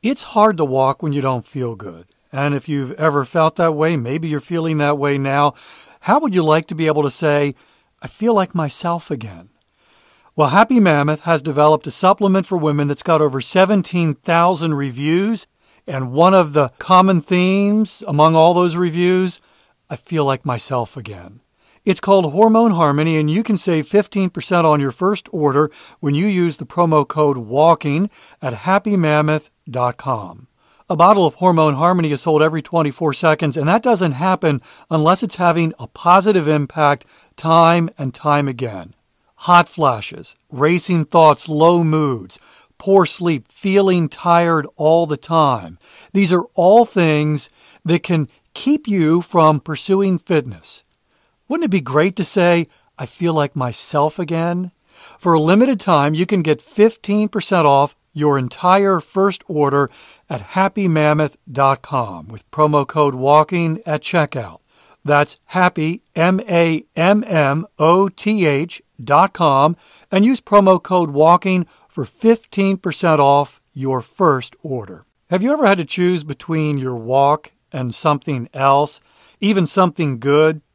It's hard to walk when you don't feel good. And if you've ever felt that way, maybe you're feeling that way now, how would you like to be able to say, I feel like myself again? Well, Happy Mammoth has developed a supplement for women that's got over 17,000 reviews. And one of the common themes among all those reviews, I feel like myself again. It's called Hormone Harmony, and you can save 15% on your first order when you use the promo code WALKING at happymammoth.com. A bottle of Hormone Harmony is sold every 24 seconds, and that doesn't happen unless it's having a positive impact time and time again. Hot flashes, racing thoughts, low moods, poor sleep, feeling tired all the time. These are all things that can keep you from pursuing fitness. Wouldn't it be great to say, I feel like myself again? For a limited time, you can get 15% off your entire first order at happymammoth.com with promo code WALKING at checkout. That's happy, M A M M O T H dot com, and use promo code WALKING for 15% off your first order. Have you ever had to choose between your walk and something else, even something good?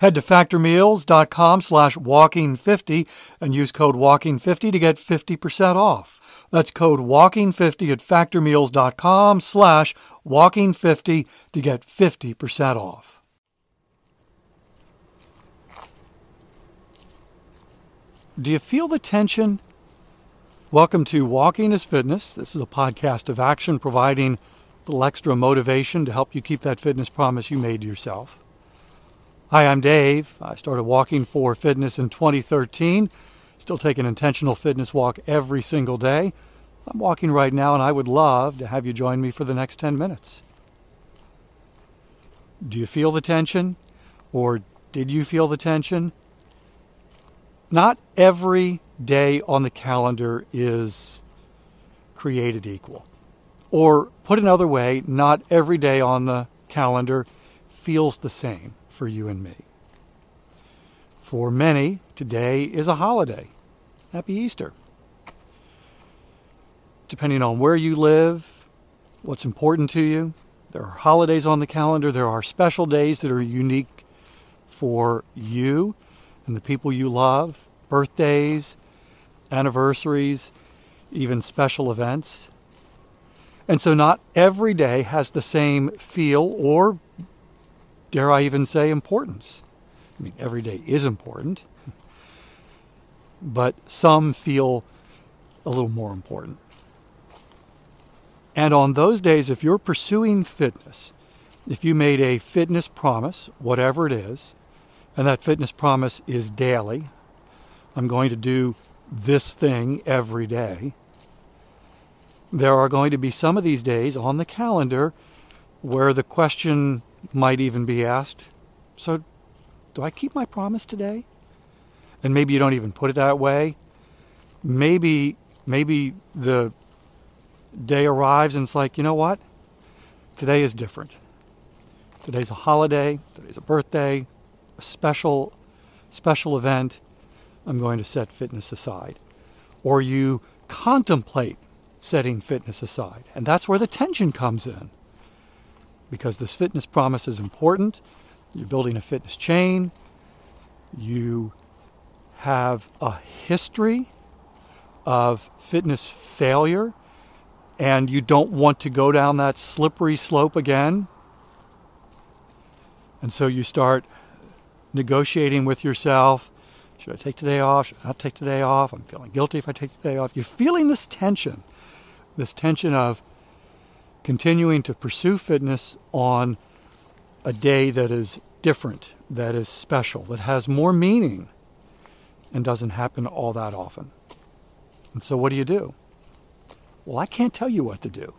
Head to factormeals.com slash walking50 and use code walking50 to get 50% off. That's code walking50 at factormeals.com slash walking50 to get 50% off. Do you feel the tension? Welcome to Walking is Fitness. This is a podcast of action providing a little extra motivation to help you keep that fitness promise you made to yourself. Hi, I'm Dave. I started walking for fitness in 2013. Still take an intentional fitness walk every single day. I'm walking right now, and I would love to have you join me for the next 10 minutes. Do you feel the tension? Or did you feel the tension? Not every day on the calendar is created equal. Or put another way, not every day on the calendar feels the same for you and me. For many, today is a holiday. Happy Easter. Depending on where you live, what's important to you, there are holidays on the calendar, there are special days that are unique for you and the people you love, birthdays, anniversaries, even special events. And so, not every day has the same feel or dare I even say, importance. I mean, every day is important, but some feel a little more important. And on those days, if you're pursuing fitness, if you made a fitness promise, whatever it is, and that fitness promise is daily, I'm going to do this thing every day, there are going to be some of these days on the calendar where the question might even be asked, So, do I keep my promise today? And maybe you don't even put it that way. Maybe, maybe the day arrives and it's like, you know what? Today is different. Today's a holiday, today's a birthday, a special, special event. I'm going to set fitness aside. Or you contemplate setting fitness aside. And that's where the tension comes in because this fitness promise is important. You're building a fitness chain. You have a history of fitness failure, and you don't want to go down that slippery slope again. And so you start negotiating with yourself Should I take today off? Should I not take today off? I'm feeling guilty if I take the day off. You're feeling this tension, this tension of continuing to pursue fitness on a day that is different, that is special, that has more meaning, and doesn't happen all that often. And so, what do you do? Well, I can't tell you what to do.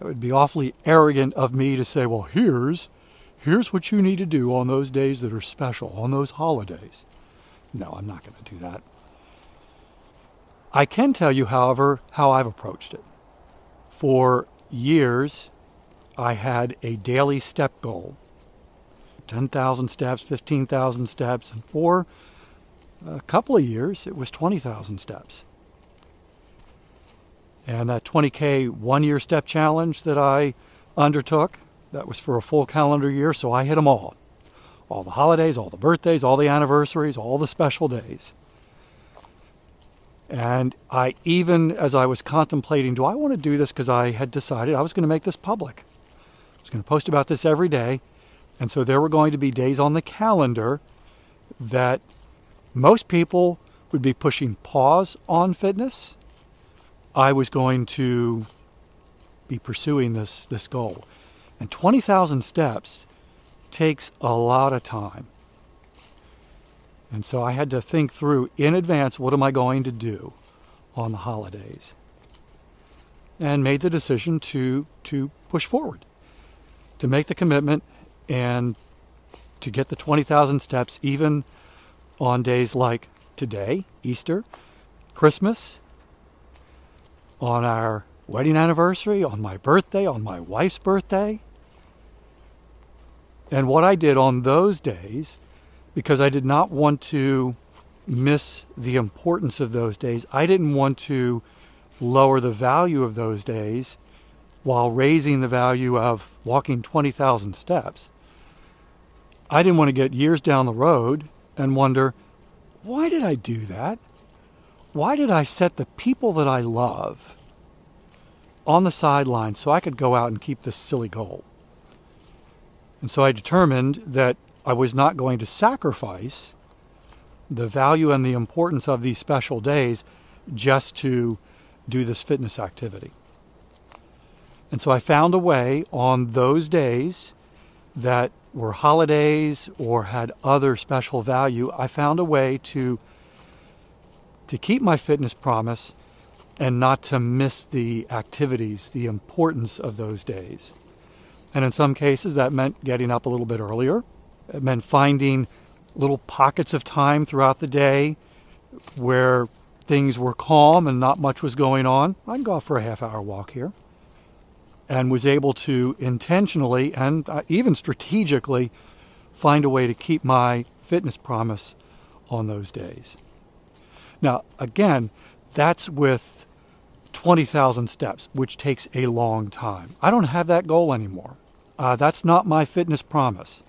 It would be awfully arrogant of me to say, well, here's here's what you need to do on those days that are special, on those holidays. No, I'm not going to do that. I can tell you, however, how I've approached it. For years, I had a daily step goal 10,000 steps, 15,000 steps, and for a couple of years, it was 20,000 steps. And that 20K one year step challenge that I undertook, that was for a full calendar year, so I hit them all. All the holidays, all the birthdays, all the anniversaries, all the special days. And I even, as I was contemplating, do I want to do this? Because I had decided I was going to make this public. I was going to post about this every day. And so there were going to be days on the calendar that most people would be pushing pause on fitness I was going to be pursuing this, this goal. And 20,000 steps takes a lot of time. And so I had to think through in advance what am I going to do on the holidays? And made the decision to, to push forward, to make the commitment and to get the 20,000 steps even on days like today, Easter, Christmas, on our wedding anniversary, on my birthday, on my wife's birthday. And what I did on those days, because I did not want to miss the importance of those days, I didn't want to lower the value of those days while raising the value of walking 20,000 steps. I didn't want to get years down the road and wonder, why did I do that? why did I set the people that I love on the sideline so I could go out and keep this silly goal? And so I determined that I was not going to sacrifice the value and the importance of these special days just to do this fitness activity. And so I found a way on those days that were holidays or had other special value, I found a way to to keep my fitness promise and not to miss the activities, the importance of those days. And in some cases, that meant getting up a little bit earlier. It meant finding little pockets of time throughout the day where things were calm and not much was going on. I can go for a half hour walk here. And was able to intentionally and uh, even strategically find a way to keep my fitness promise on those days. Now, again, that's with 20,000 steps, which takes a long time. I don't have that goal anymore. Uh, that's not my fitness promise.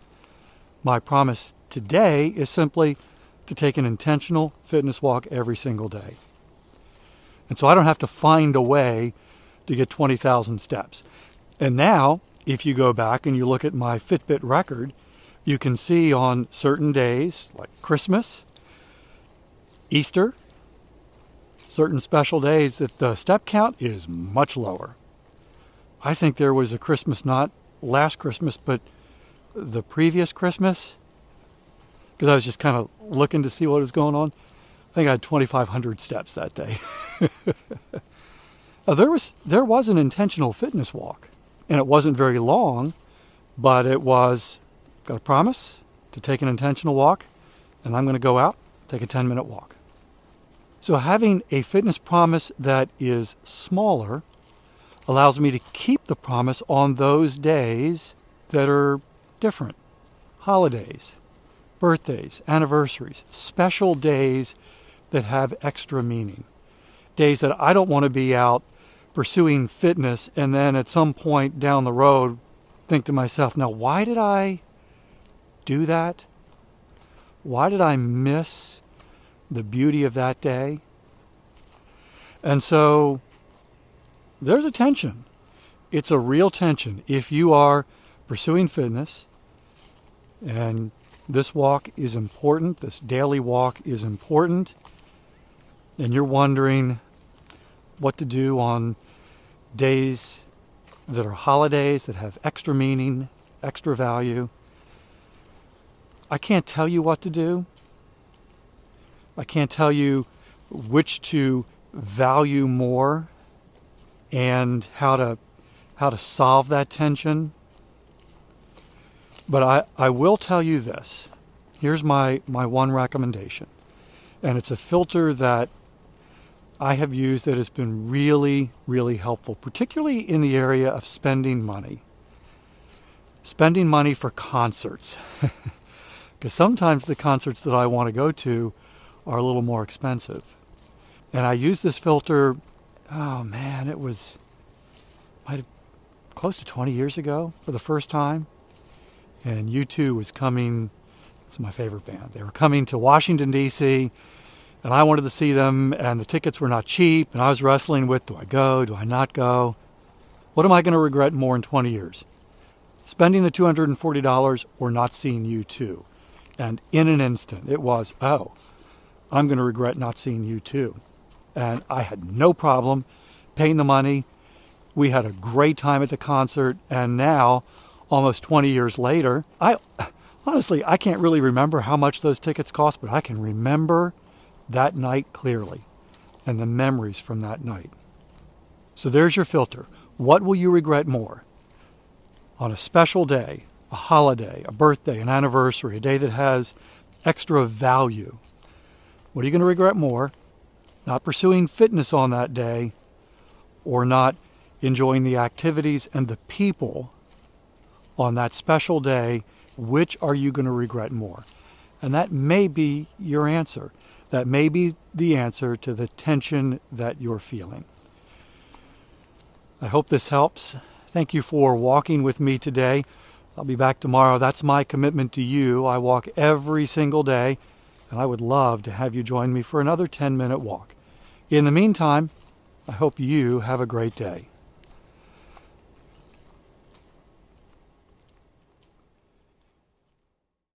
My promise today is simply to take an intentional fitness walk every single day. And so I don't have to find a way to get 20,000 steps. And now, if you go back and you look at my Fitbit record, you can see on certain days, like Christmas, Easter, certain special days, that the step count is much lower. I think there was a Christmas, not last Christmas, but the previous Christmas, because I was just kind of looking to see what was going on. I think I had 2,500 steps that day. there was there was an intentional fitness walk, and it wasn't very long, but it was got a promise to take an intentional walk, and I'm going to go out take a 10 minute walk. So, having a fitness promise that is smaller allows me to keep the promise on those days that are different holidays, birthdays, anniversaries, special days that have extra meaning, days that I don't want to be out pursuing fitness and then at some point down the road think to myself, now, why did I do that? Why did I miss the beauty of that day. And so there's a tension. It's a real tension. If you are pursuing fitness and this walk is important, this daily walk is important, and you're wondering what to do on days that are holidays that have extra meaning, extra value, I can't tell you what to do. I can't tell you which to value more and how to how to solve that tension. But I, I will tell you this. Here's my, my one recommendation. And it's a filter that I have used that has been really, really helpful, particularly in the area of spending money. Spending money for concerts. Because sometimes the concerts that I want to go to are a little more expensive. And I used this filter, oh man, it was might have, close to 20 years ago for the first time. And U2 was coming, it's my favorite band. They were coming to Washington, D.C., and I wanted to see them, and the tickets were not cheap, and I was wrestling with do I go, do I not go? What am I going to regret more in 20 years? Spending the $240 or not seeing U2? And in an instant, it was, oh, I'm going to regret not seeing U2. And I had no problem paying the money. We had a great time at the concert. And now, almost 20 years later, I honestly, I can't really remember how much those tickets cost, but I can remember that night clearly and the memories from that night. So there's your filter. What will you regret more? On a special day, a holiday, a birthday, an anniversary, a day that has extra value. What are you going to regret more? Not pursuing fitness on that day or not enjoying the activities and the people on that special day. Which are you going to regret more? And that may be your answer. That may be the answer to the tension that you're feeling. I hope this helps. Thank you for walking with me today. I'll be back tomorrow. That's my commitment to you. I walk every single day, and I would love to have you join me for another 10 minute walk. In the meantime, I hope you have a great day.